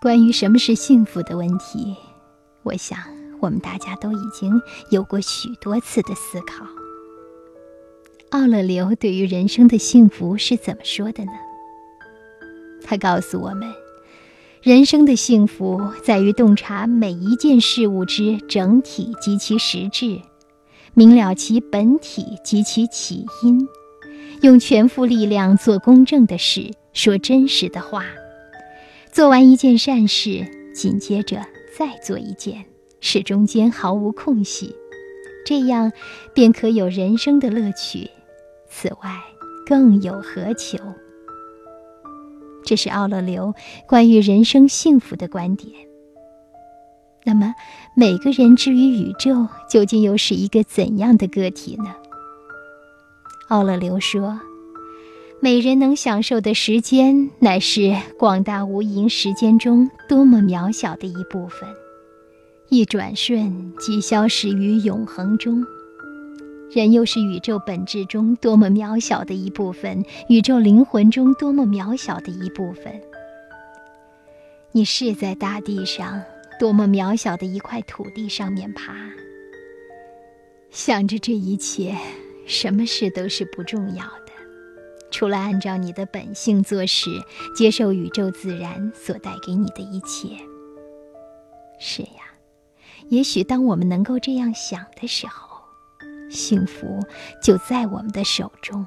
关于什么是幸福的问题，我想我们大家都已经有过许多次的思考。奥勒留对于人生的幸福是怎么说的呢？他告诉我们，人生的幸福在于洞察每一件事物之整体及其实质，明了其本体及其起因，用全副力量做公正的事，说真实的话。做完一件善事，紧接着再做一件，使中间毫无空隙，这样便可有人生的乐趣。此外，更有何求？这是奥勒留关于人生幸福的观点。那么，每个人之于宇宙，究竟又是一个怎样的个体呢？奥勒留说。每人能享受的时间，乃是广大无垠时间中多么渺小的一部分，一转瞬即消失于永恒中。人又是宇宙本质中多么渺小的一部分，宇宙灵魂中多么渺小的一部分。你是在大地上多么渺小的一块土地上面爬。想着这一切，什么事都是不重要的。除了按照你的本性做事，接受宇宙自然所带给你的一切。是呀，也许当我们能够这样想的时候，幸福就在我们的手中。